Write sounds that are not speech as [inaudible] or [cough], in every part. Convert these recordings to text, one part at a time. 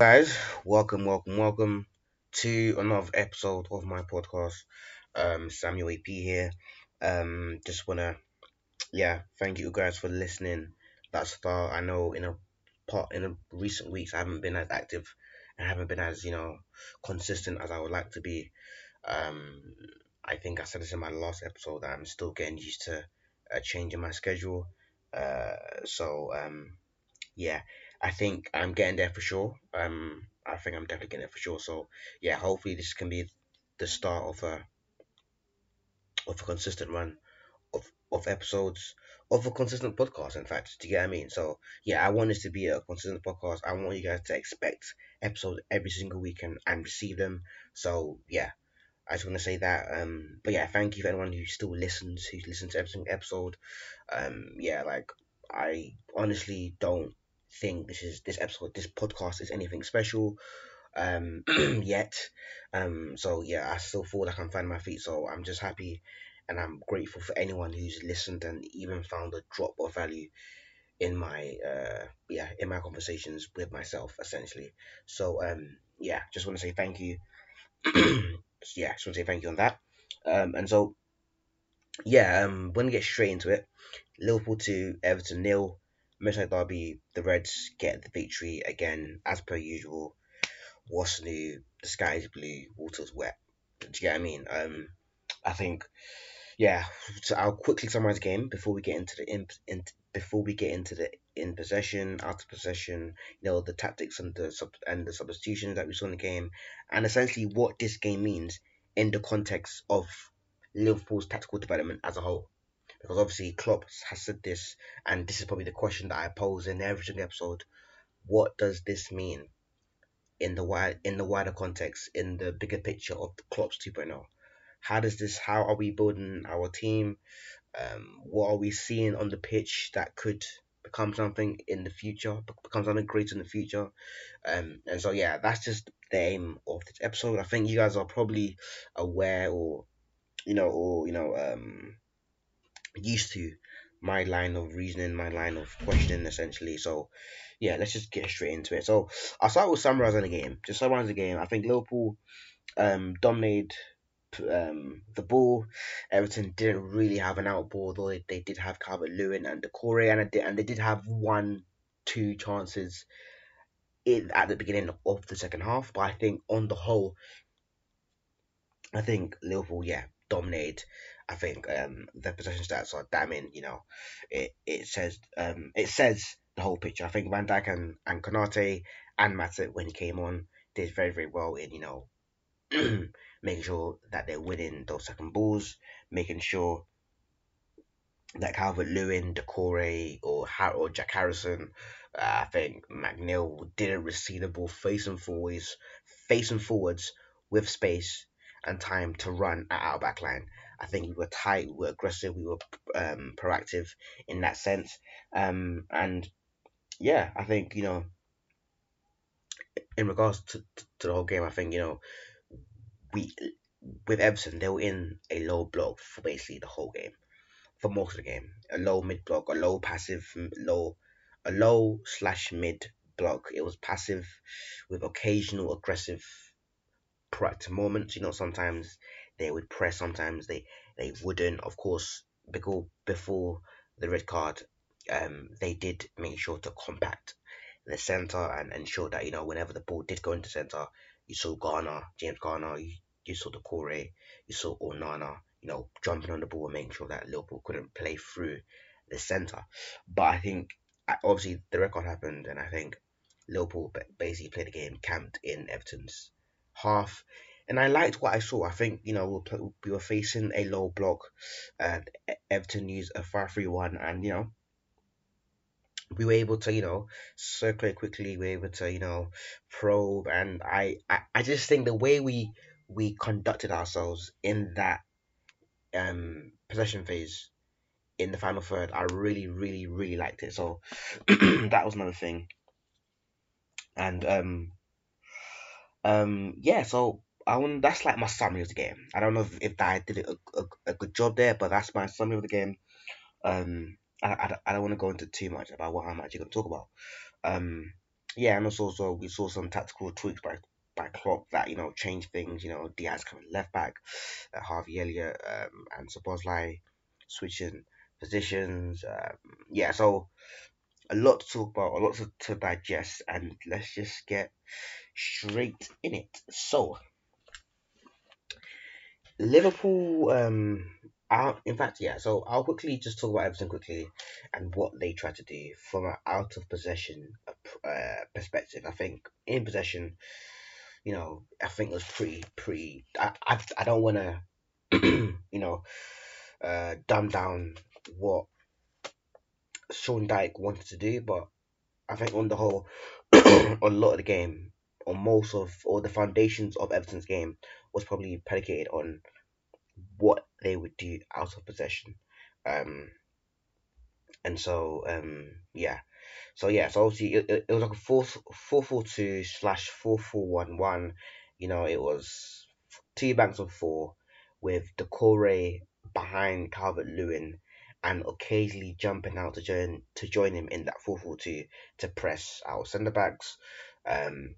guys welcome welcome welcome to another episode of my podcast. Um samuel ap here. Um just wanna yeah thank you guys for listening. That's far i know in a part in a recent weeks i haven't been as active and haven't been as you know consistent as i would like to be. Um i think i said this in my last episode i'm still getting used to a change in my schedule. Uh so um yeah I think I'm getting there for sure. Um, I think I'm definitely getting there for sure. So yeah, hopefully this can be the start of a of a consistent run of of episodes of a consistent podcast. In fact, do you get what I mean? So yeah, I want this to be a consistent podcast. I want you guys to expect episodes every single week and, and receive them. So yeah, I just want to say that. Um, but yeah, thank you for anyone who still listens, who's listened to every single episode. Um, yeah, like I honestly don't think this is this episode, this podcast is anything special um [clears throat] yet. Um, so yeah, I still feel like I'm finding my feet. So I'm just happy and I'm grateful for anyone who's listened and even found a drop of value in my uh yeah in my conversations with myself essentially. So um yeah, just want two say thank you. [clears throat] yeah, just want to say thank you on that. Um, and so yeah, um, we're gonna get straight into it. Liverpool to Everton nil. Merseyside Derby, the Reds get the victory again, as per usual. What's new? The sky is blue, water's wet. Do you get what I mean? Um, I think, yeah. So I'll quickly summarize the game before we get into the in, in before we get into the in possession, out of possession, you know, the tactics and the sub and the substitutions that we saw in the game, and essentially what this game means in the context of Liverpool's tactical development as a whole because obviously Klopp has said this, and this is probably the question that I pose in every single episode. What does this mean in the wide in the wider context, in the bigger picture of Klopp's 2.0? How does this? How are we building our team? Um, what are we seeing on the pitch that could become something in the future, become something greater in the future? Um, and so yeah, that's just the aim of this episode. I think you guys are probably aware or you know or you know um used to my line of reasoning, my line of questioning, essentially. So, yeah, let's just get straight into it. So, I'll start with summarizing the game. Just summarize the game. I think Liverpool um, dominated um, the ball. Everton didn't really have an out ball, though they, they did have Calvert Lewin and Doucouré, and, and they did have one, two chances in, at the beginning of the second half. But I think on the whole, I think Liverpool, yeah, dominated. I think um, the possession stats are damning. You know, it it says um, it says the whole picture. I think Van Dijk and and Konate and Matip when he came on did very very well in you know [clears throat] making sure that they're winning those second balls, making sure that Calvert Lewin, Doucouré, or Har- or Jack Harrison, uh, I think McNeil didn't receive the ball facing forwards, facing forwards with space and time to run at our back line. I think we were tight, we were aggressive, we were um, proactive in that sense. Um, and yeah, I think, you know, in regards to, to the whole game, I think, you know, we with Everton, they were in a low block for basically the whole game, for most of the game. A low mid block, a low passive, low, a low slash mid block. It was passive with occasional aggressive proactive moments. You know, sometimes they would press, sometimes they they wouldn't. Of course, because before the red card, um, they did make sure to compact the center and ensure that you know whenever the ball did go into center, you saw Garner, James Garner, you, you saw Doucouré, you saw Onana, you know, jumping on the ball and making sure that Liverpool couldn't play through the center. But I think obviously the record happened, and I think Liverpool basically played the game camped in Everton's half. And I liked what I saw. I think, you know, we were facing a low block and Everton used a 5 3 1. And, you know, we were able to, you know, circulate quickly. We were able to, you know, probe. And I, I, I just think the way we we conducted ourselves in that um possession phase in the final third, I really, really, really liked it. So [clears throat] that was another thing. And um um, yeah, so I want that's like my summary of the game. I don't know if, if I did a, a, a, good job there, but that's my summary of the game. Um, I, I, I don't want to go into too much about what I'm actually going to talk about. Um, yeah, and also, also we saw some tactical tweaks by by Klopp that you know changed things. You know, Diaz coming left back, uh, Harvey Elliott, um, and Szoboszlai switching positions. Um, yeah, so a lot to talk about, a lot to, to digest, and let's just get straight in it. So, Liverpool, um, out, in fact, yeah. So I'll quickly just talk about Everton quickly and what they tried to do from an out of possession uh, perspective. I think in possession, you know, I think it was pretty, pretty. I, I, I don't want [clears throat] to, you know, uh, dumb down what Sean Dyche wanted to do, but I think on the whole, on [clears throat] a lot of the game, or most of, or the foundations of Everton's game was probably predicated on what they would do out of possession. Um, and so, um, yeah. So, yeah, so obviously it, it, it was like a 4 4 4 2 slash 4 4 1 1. You know, it was two banks of four with Doucouré behind Calvert Lewin and occasionally jumping out to join to join him in that 4 4 2 to press our centre backs. Um,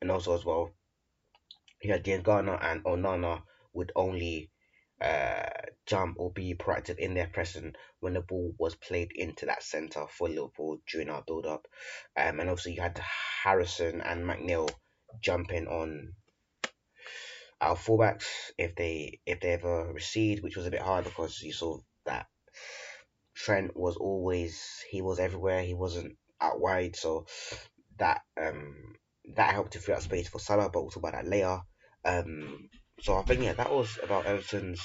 and also as well, you had Diangana and Onana would only uh, jump or be proactive in their pressing when the ball was played into that centre for Liverpool during our build up. Um, and obviously you had Harrison and McNeil jumping on our fullbacks if they if they ever recede, which was a bit hard because you saw that Trent was always he was everywhere, he wasn't out wide, so that um that helped to free up space for Salah, but we'll talk about that later. Um, so I think yeah, that was about Everton's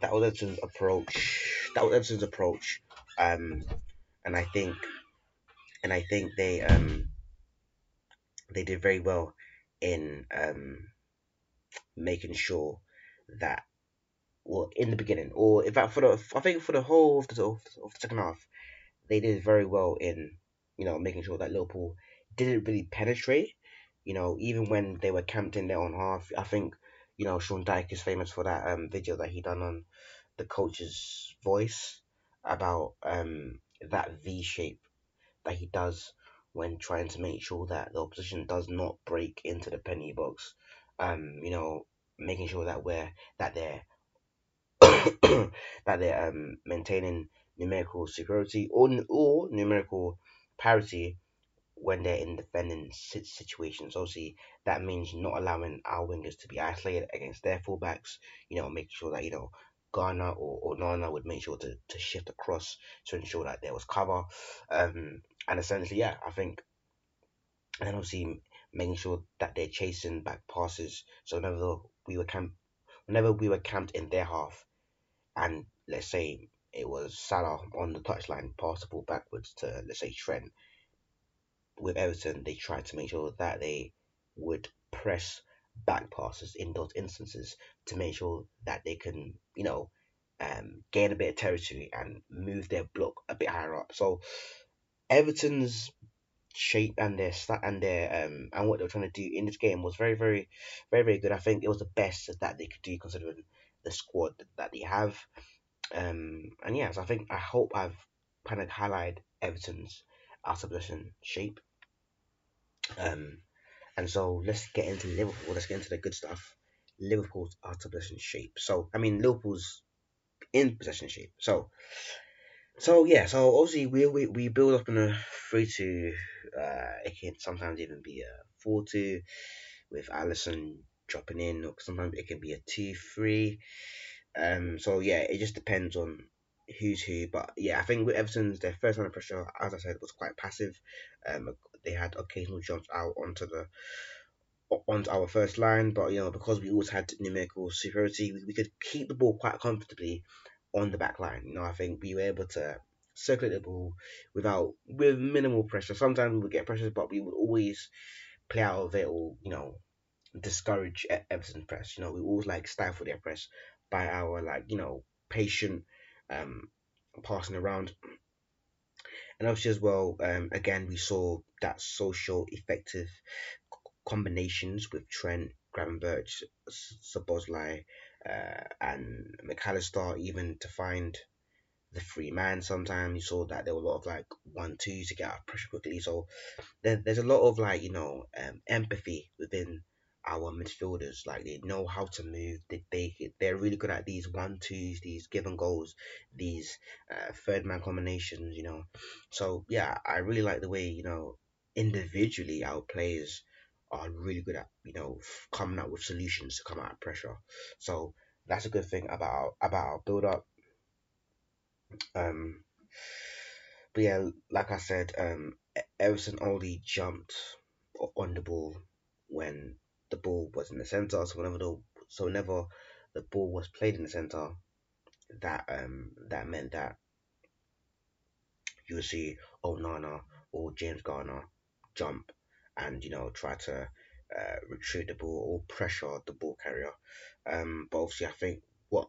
that was Everton's approach. That was Everton's approach. Um, and I think and I think they um they did very well in um making sure that well in the beginning or in fact for the I think for the whole of the, of the second half they did very well in you know making sure that Liverpool didn't really penetrate you know even when they were camped in their own half I think you know Sean Dyche is famous for that um video that he done on the coach's voice about um that V shape that he does when trying to make sure that the opposition does not break into the penny box. Um, you know, making sure that we're that they're [coughs] that they're um maintaining numerical superiority or or numerical parity when they're in defending situations. Obviously, that means not allowing our wingers to be isolated against their fullbacks. You know, making sure that you know Garner or, Nana would make sure to, to shift across to ensure that there was cover. Um, and essentially, yeah, I think, and obviously making sure that they're chasing back passes. So whenever we were camp, whenever we were camped in their half, and let's say it was Salah on the touchline, passable backwards to let's say Trent. With Everton, they tried to make sure that they would press back passes in those instances to make sure that they can, you know, um, gain a bit of territory and move their block a bit higher up. So Everton's shape and their stat and their um and what they were trying to do in this game was very very very very good. I think it was the best that they could do considering the squad that they have. Um and yes, I think I hope I've kind of highlighted Everton's out of position shape. Um and so let's get into Liverpool. Let's get into the good stuff. Liverpool's out of possession shape. So I mean Liverpool's in possession shape. So so yeah, so obviously we we, we build up in a three two. Uh, it can sometimes even be a four two, with Alisson dropping in. Sometimes it can be a two three. Um. So yeah, it just depends on who's who. But yeah, I think with Everton's their first line of pressure, as I said, was quite passive. Um, they had occasional jumps out onto the onto our first line, but you know because we always had numerical superiority, we, we could keep the ball quite comfortably on the back line. You know, I think we were able to circulate the ball without with minimal pressure. Sometimes we would get pressures, but we would always play out of it or you know discourage Everton press. You know, we always like stifle their press by our like you know patient um passing around. And obviously as well, um, again we saw that socio-affective combinations with Trent, Gravenberch, Szoboszlai, uh, and Mac Allister, even to find the free man. Sometimes you saw that there were a lot of like one twos to get out of pressure quickly. So there, there's a lot of like you know um, empathy within our midfielders. Like they know how to move. They, they they're really good at these one twos, these given goals, these uh, third man combinations. You know, so yeah, I really like the way you know individually our players are really good at you know coming up with solutions to come out of pressure. So that's a good thing about about our build up. Um, but yeah, like I said, um, Everton only jumped on the ball when the ball was in the center. So whenever the so whenever the ball was played in the center, that um that meant that you would see Onana or James Garner jump and you know try to uh, retrieve the ball or pressure the ball carrier. Um, but obviously, I think what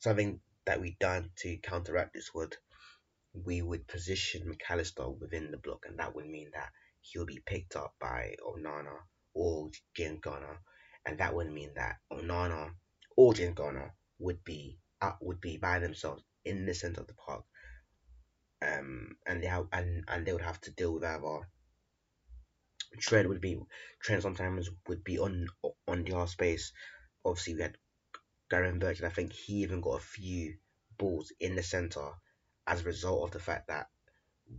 something that we done to counteract this would we would position Mac Allister within the block, and that would mean that he'll be picked up by Onana or Garner, and that would mean that Onana or Garner would be out, would be by themselves in the center of the park, um, and they have and, and they would have to deal with either Trent would be Trent sometimes would be on on the half space. Obviously, we had Gravenberch, and I think he even got a few balls in the center as a result of the fact that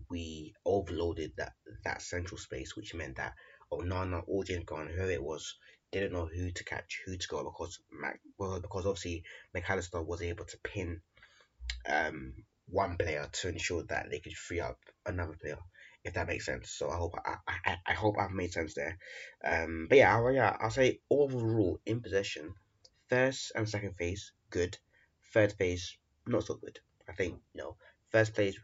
we overloaded that that central space, which meant that Onana or Garner, whoever it was, didn't know who to catch, who to go because Mac, well, because obviously Mac Allister was able to pin um, one player to ensure that they could free up another player if that makes sense. So I hope I, I, I hope I've made sense there. Um, but yeah, I'll, yeah, I'll say overall in possession, first and second phase good, third phase not so good. I think you know first phase,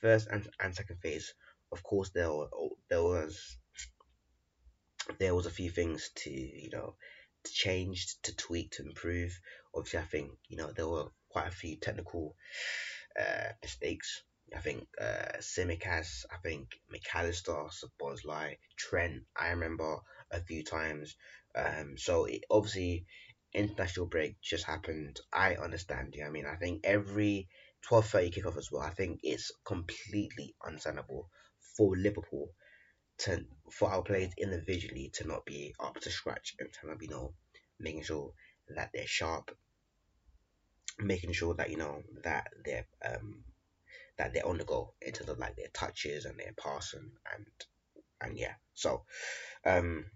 first and, and second phase. Of course, there were, there was there was a few things to you know to change, to tweak, to improve. Obviously, I think you know there were quite a few technical uh, mistakes I think uh, Tsimikas, I think McAllister, Allister, Szoboszlai, Trent, I remember a few times. Um, so it, obviously, international break just happened. I understand. Yeah, I mean, I think every 12:30 kickoff as well. I think it's completely understandable for Liverpool to for our players individually to not be up to scratch in terms of you know making sure that they're sharp, making sure that you know that they're um that they're on the go in terms of like their touches and their passing and and yeah. So um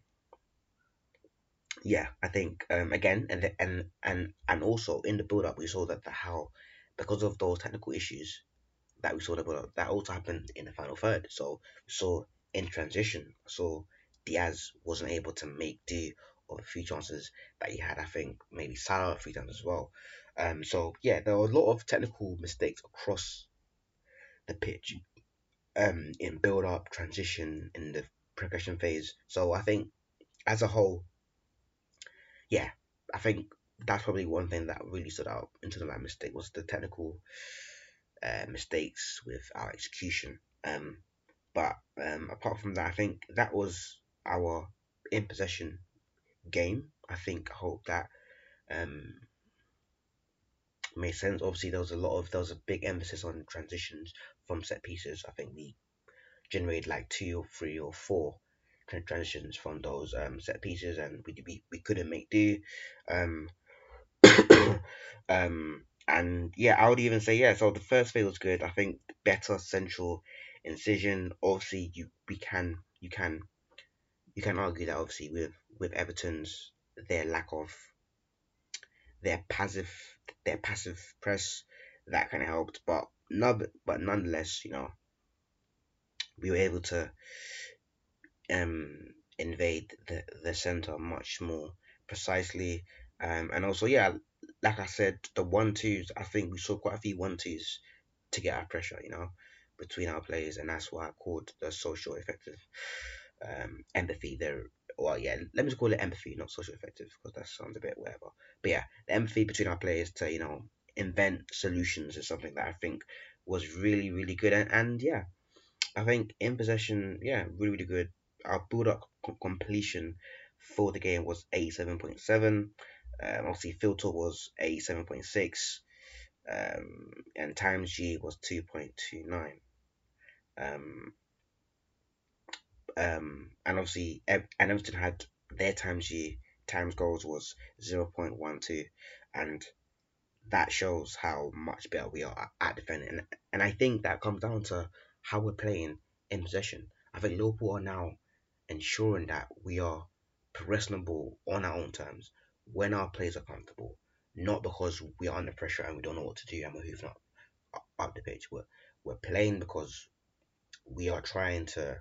yeah, I think um again and and and and also in the build up we saw that the how because of those technical issues that we saw the build up that also happened in the final third. So we saw in transition, so Diaz wasn't able to make do of a few chances that he had. I think maybe Salah a few times as well. Um, so yeah, there were a lot of technical mistakes across the pitch um, in build up, transition, in the progression phase. So I think as a whole, yeah, I think that's probably one thing that really stood out in terms of my mistake was the technical uh, mistakes with our execution. Um, but um, apart from that, I think that was our in possession game. I think I hope that um, made sense. Obviously, there was a lot of there was a big emphasis on transitions from set pieces. I think we generated like two or three or four transitions from those um, set pieces, and we we, we couldn't make do. Um, [coughs] um, and yeah, I would even say yeah. So the first phase was good. I think better central incision. Obviously, you we can you can you can argue that obviously with with Everton's their lack of their passive their passive press that kind of helped, but no, but nonetheless, you know, we were able to um invade the the center much more precisely, um, and also yeah, like I said, the one twos. I think we saw quite a few one twos to get our pressure, you know, between our players, and that's why I called the socio-affective um, empathy there well, yeah, let me just call it empathy, not socio-affective, because that sounds a bit whatever. But yeah, the empathy between our players to you know invent solutions is something that I think was really really good, and, and yeah, I think in possession, yeah, really really good. Our build up completion for the game was eighty seven point seven. Um, obviously, field tilt was eighty seven point six. Um, and times G was 2.29. Um, um, and obviously, and Everton had their times G times goals was 0.12, and that shows how much better we are at defending. And, and I think that comes down to how we're playing in possession. I think Liverpool are now ensuring that we are progressing the ball on our own terms when our players are comfortable, not because we are under pressure and we don't know what to do and we're hoofing up, up the pitch. We're, we're playing because we are trying to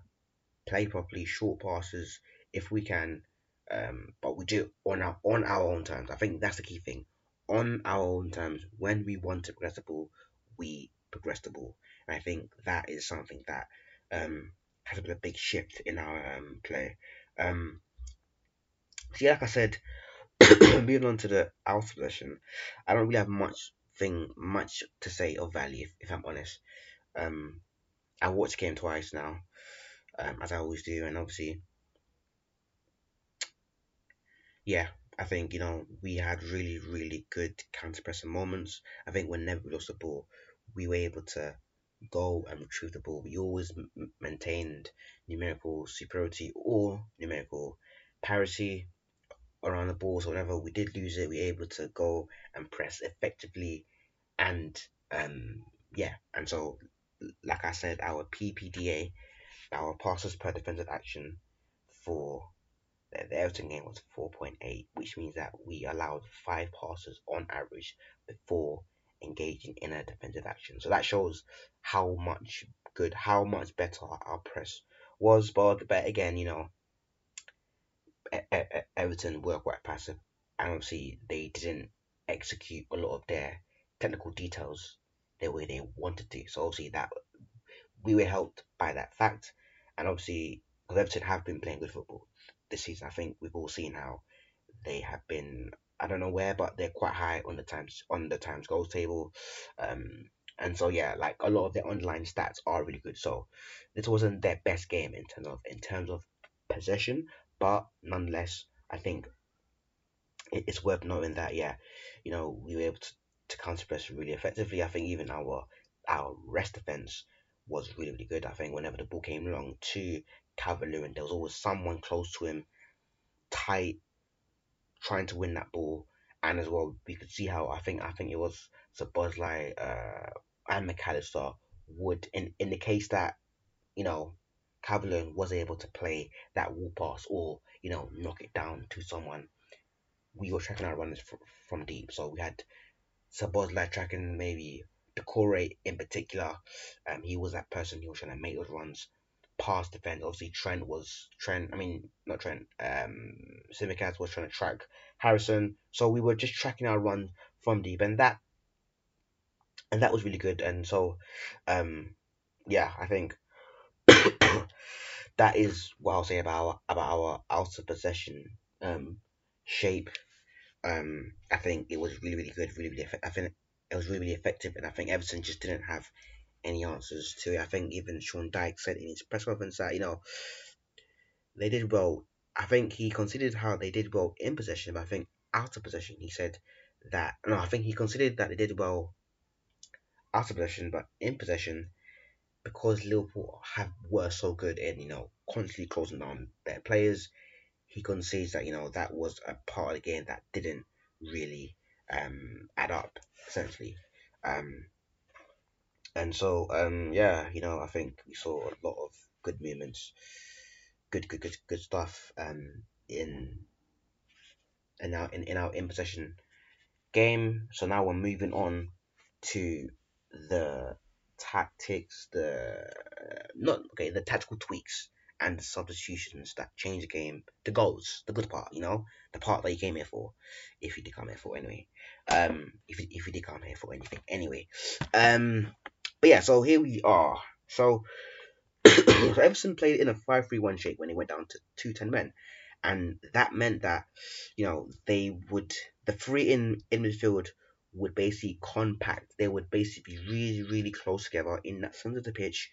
play properly, short passes if we can, um, but we do it on our on our own terms. I think that's the key thing. On our own terms, when we want to progress the ball, we progress the ball. And I think that is something that um, has been a big shift in our um, play. Um, see, like I said, [coughs] moving on to the out possession, I don't really have much thing much to say of value if, if I'm honest. Um, I watched the game twice now, um, as I always do, and obviously, yeah, I think you know we had really really good counter pressing moments. I think whenever we lost the ball, we were able to go and retrieve the ball. We always m- maintained numerical superiority or numerical parity around the balls or whenever we did lose it, we were able to go and press effectively, and um, yeah, and so like I said, our PPDA, our passes per defensive action for the, the Everton game was 4.8, which means that we allowed five passes on average before engaging in a defensive action. So that shows how much good, how much better our press was. But, but again, you know, Everton were quite passive, and obviously they didn't execute a lot of their technical details the way they wanted to. So obviously that we were helped by that fact, and obviously Everton have been playing good football this season. I think we've all seen how they have been. I don't know where, but they're quite high on the times on the times goals table. Um, and so yeah, like a lot of their online stats are really good. So this wasn't their best game in terms of in terms of possession, but nonetheless, I think it's worth noting that yeah, you know, we were able to, to counter press really effectively. I think even our our rest defense was really really good. I think whenever the ball came along to Calvert and there was always someone close to him, tight, trying to win that ball. And as well, we could see how I think I think it was Szoboszlai uh, and Mac Allister would in in the case that you know Calvert was able to play that wall pass or you know knock it down to someone. We were tracking our runners from, deep, so we had Szoboszlai tracking maybe Doucouré in particular. Um, he was that person who was trying to make those runs past defense. Obviously, Trent was Trent. I mean, not Trent. Um, Tsimikas was trying to track Harrison. So we were just tracking our run from deep, and that and that was really good. And so, um, yeah, I think that is what I'll say about about our out of possession um shape. Um, I think it was really really good, really really. I think it was really really effective, and I think Everton just didn't have any answers to it. I think even Sean Dyche said in his press conference that you know they did well. I think he considered how they did well in possession, but I think out of possession, he said that no, I think he considered that they did well out of possession, but in possession, because Liverpool have were so good in you know constantly closing down their players, he concedes that you know that was a part of the game that didn't really um, add up essentially. Um, and so um yeah you know i think we saw a lot of good movements good good good good stuff um in in our in, in our in possession game so now we're moving on to the tactics the not okay the tactical tweaks and the substitutions that change the game the goals the good part you know the part that you came here for if you did come here for anyway um if you, if you did come here for anything anyway um but yeah, so here we are. So, [coughs] so Everton played in a 5 3 1 shape when they went down to two ten men. And that meant that, you know, they would, the three in, in midfield would basically compact. They would basically be really, really close together in that center of the pitch.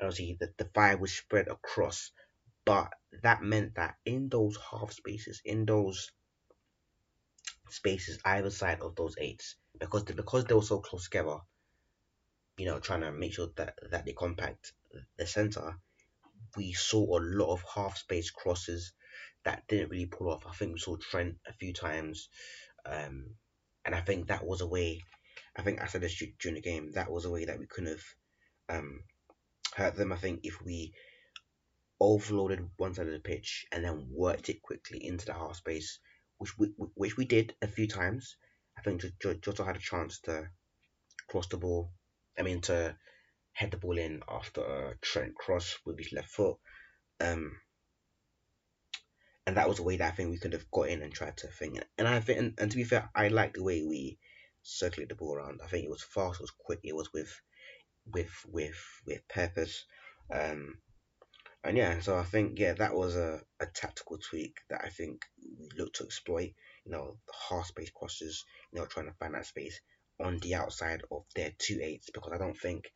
And obviously, the, the fire would spread across. But that meant that in those half spaces, in those spaces either side of those eights, because they, because they were so close together, you know, trying to make sure that that they compact the center, we saw a lot of half space crosses that didn't really pull off. I think we saw Trent a few times, um, and I think that was a way. I think I said this during the game. That was a way that we couldn't have um, hurt them. I think if we overloaded one side of the pitch and then worked it quickly into the half space, which we which we did a few times. I think Jota had a chance to cross the ball. I mean to head the ball in after a Trent cross with his left foot. Um, and that was a way that I think we could have got in and tried to think. And I think, and, and to be fair, I like the way we circulated the ball around. I think it was fast, it was quick, it was with, with, with, with purpose. Um, and yeah, so I think yeah, that was a, a tactical tweak that I think we looked to exploit. You know, the half space crosses. You know, trying to find that space on the outside of their two eights because I don't think,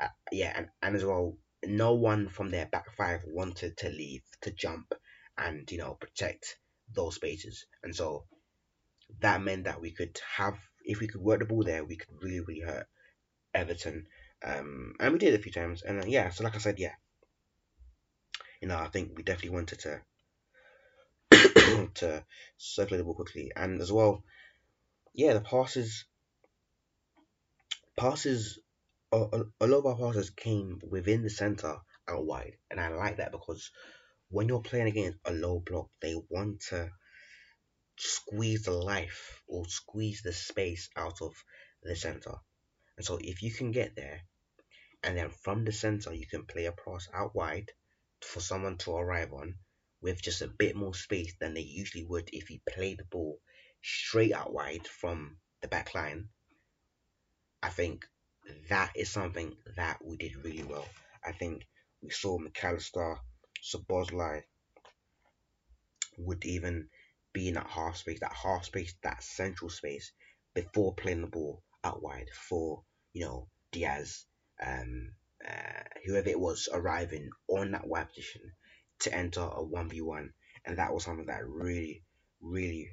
uh, yeah, and, and as well, no one from their back five wanted to leave to jump and you know protect those spaces, and so that meant that we could have if we could work the ball there, we could really really hurt Everton. Um, and we did a few times, and uh, yeah, so like I said, yeah, you know, I think we definitely wanted to [coughs] to circulate the ball quickly, and as well, yeah, the passes passes a, a, a lot of our passes came within the center and wide, and I like that because when you're playing against a low block, they want to squeeze the life or squeeze the space out of the center. And so if you can get there, and then from the center you can play a pass out wide for someone to arrive on with just a bit more space than they usually would if you play the ball straight out wide from the back line. I think that is something that we did really well. I think we saw Mac Allister, Szoboszlai would even be in that half space, that half space, that central space before playing the ball out wide for, you know, Diaz, um, uh, whoever it was arriving on that wide position to enter a 1v1. And that was something that I really, really,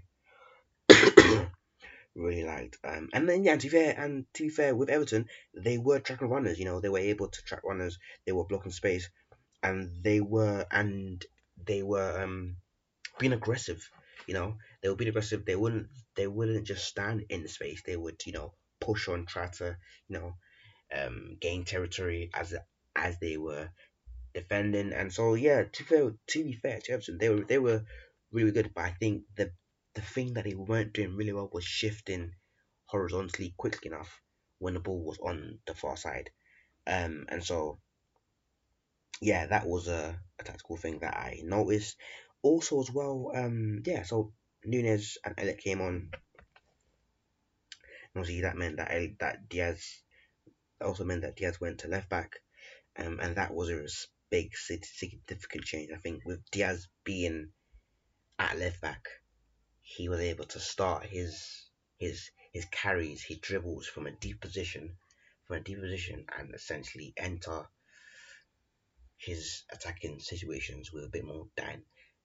[coughs] really liked. Um, and then, yeah, to be fair, and to be fair, with Everton, they were tracking runners, you know, they were able to track runners, they were blocking space, and they were, and they were, um, being aggressive, you know, they were being aggressive, they wouldn't, they wouldn't just stand in the space, they would, you know, push on, try to, you know, um, gain territory as as they were defending. And so yeah, to fair, to be fair to Everton, they were they were really good. But I think the the thing that they weren't doing really well was shifting horizontally quickly enough when the ball was on the far side. Um, and so yeah, that was a, a tactical thing that I noticed. Also as well, um, yeah, so Nunez and Elliott came on. Obviously, that meant that that Diaz also meant that Diaz went to left back, um, and that was a big significant change. I think with Diaz being at left back, he was able to start his his his carries, his dribbles from a deep position, from a deep position, and essentially enter his attacking situations with a bit more dy-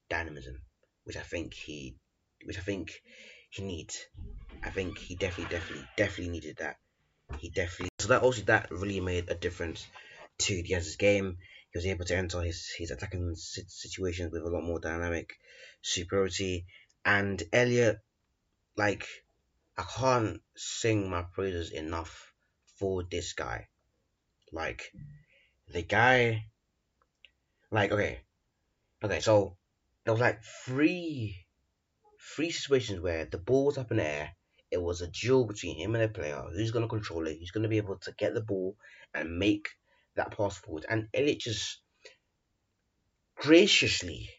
dynamism, which I think he, which I think he needs. I think he definitely, definitely, definitely needed that. He definitely so that also that really made a difference to Diaz's game. He was able to enter his his attacking situations with a lot more dynamic superiority. And Elliott, like, I can't sing my praises enough for this guy. Like, the guy, like, okay, okay, so there was like three, three situations where the ball was up in the air it was a duel between him and a player who's going to control it, who's going to be able to get the ball and make that pass forward. And Elliott just graciously,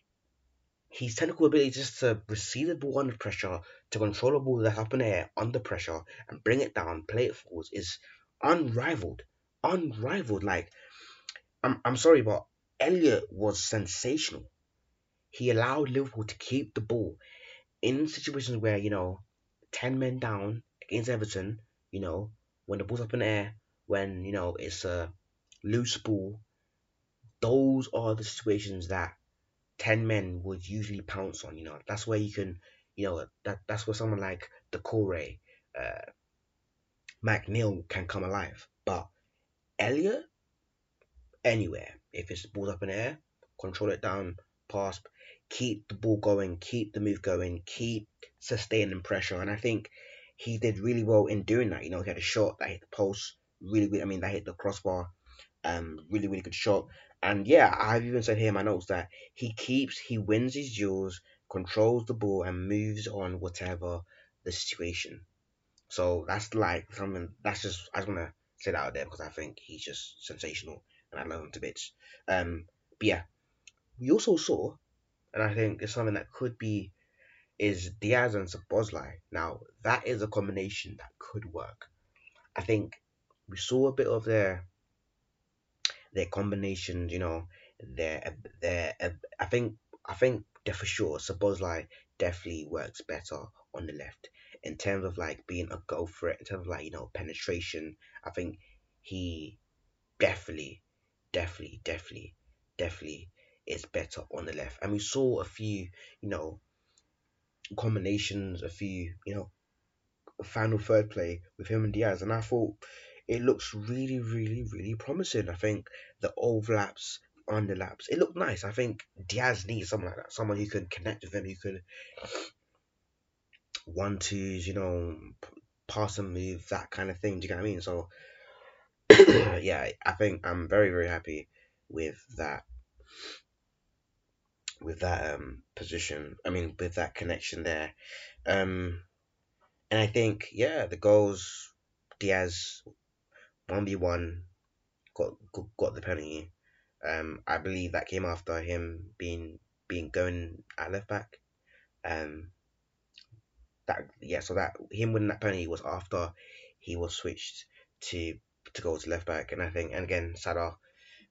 his technical ability just to receive the ball under pressure, to control a ball that's up in the air under pressure and bring it down, play it forwards is unrivaled. Unrivaled. Like, I'm, I'm sorry, but Elliott was sensational. He allowed Liverpool to keep the ball in situations where, you know, 10 men down against Everton, you know, when the ball's up in the air, when, you know, it's a loose ball, those are the situations that 10 men would usually pounce on, you know. That's where you can, you know, that that's where someone like Doucouré, uh, McNeil can come alive. But Elliott, anywhere. If it's ball's up in the air, control it down, pass, keep the ball going, keep the move going, keep sustaining pressure. And I think he did really well in doing that. You know, he had a shot that hit the post, really, really I mean, that hit the crossbar. Um, really, really good shot. And yeah, I've even said here in my notes that he keeps, he wins his duels, controls the ball, and moves on whatever the situation. So that's like something that's just I just wanna say that out there because I think he's just sensational and I love him to bits. Um, but yeah, we also saw, and I think it's something that could be is Diaz and Szoboszlai. Now that is a combination that could work. I think we saw a bit of their their combinations, you know, their their I think I think for sure Szoboszlai definitely works better on the left in terms of like being a goal threat, in terms of like you know penetration. I think he definitely, definitely, definitely, definitely is better on the left. And we saw a few, you know, combinations, a few, you know, final third play with him and Diaz, and I thought it looks really, really, really promising. I think the overlaps, underlaps, it looked nice. I think Diaz needs someone like that, someone who can connect with him, who could one twos, you know, pass and move, that kind of thing. Do you get what I mean? So yeah, I think I'm very, very happy with that with that um position. I mean with that connection there. Um and I think, yeah, the goals Diaz one v one got got the penalty. Um, I believe that came after him being being going at left back. Um, that yeah, so that him winning that penalty was after he was switched to to go to left back, and I think and again Salah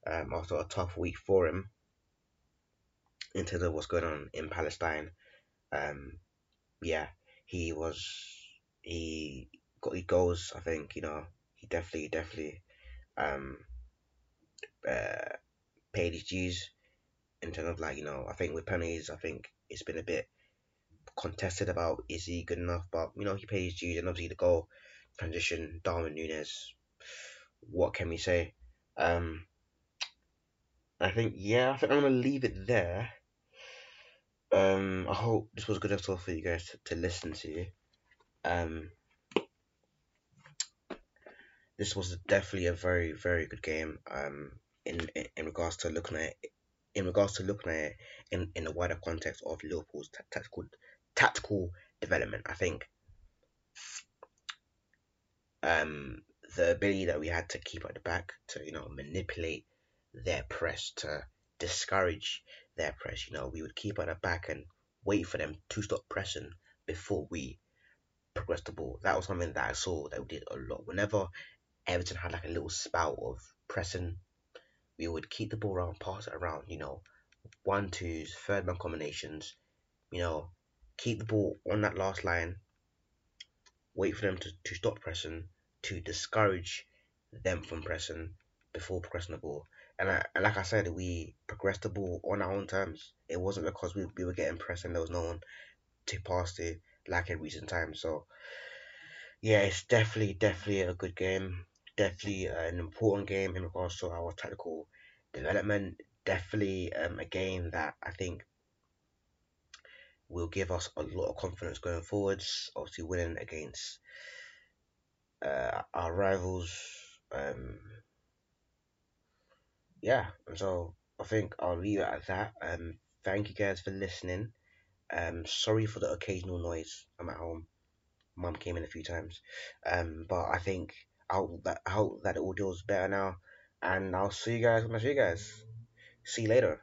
um, after a tough week for him in terms of what's going on in Palestine. Um, yeah, he was he got he goals. I think you know he definitely definitely um, uh, paid his dues in terms of like you know I think with penalties I think it's been a bit contested about is he good enough, but you know he paid his dues and obviously the goal transition Darwin Nunez. What can we say? Um, I think yeah, I think I'm gonna leave it there. Um, I hope this was good episode for you guys to, to listen to. Um, this was definitely a very very good game. Um, in in, in regards to looking at in regards to looking at it in, in the wider context of Liverpool's tactical tactical development. I think um, the ability that we had to keep at the back to you know manipulate their press to discourage their press. You know, we would keep at the back and wait for them to stop pressing before we progressed the ball. That was something that I saw that we did a lot. Whenever Everton had like a little spout of pressing, we would keep the ball around, pass it around. You know, one twos, third man combinations. You know, keep the ball on that last line, wait for them to, to stop pressing, to discourage them from pressing before progressing the ball. And, I, and like I said, we progressed the ball on our own terms. It wasn't because we, we were getting pressed and there was no one to pass to like in recent times. So, yeah, it's definitely, definitely a good game. Definitely an important game in regards to our tactical development. Definitely um, a game that I think will give us a lot of confidence going forwards. Obviously, winning against uh, our rivals. Um, yeah, so I think I'll leave it at that. Um, thank you guys for listening. Um, sorry for the occasional noise. I'm at home. Mum came in a few times. Um, but I think I hope that I hope that the audio is better now. And I'll see you guys when I see you guys. See you later.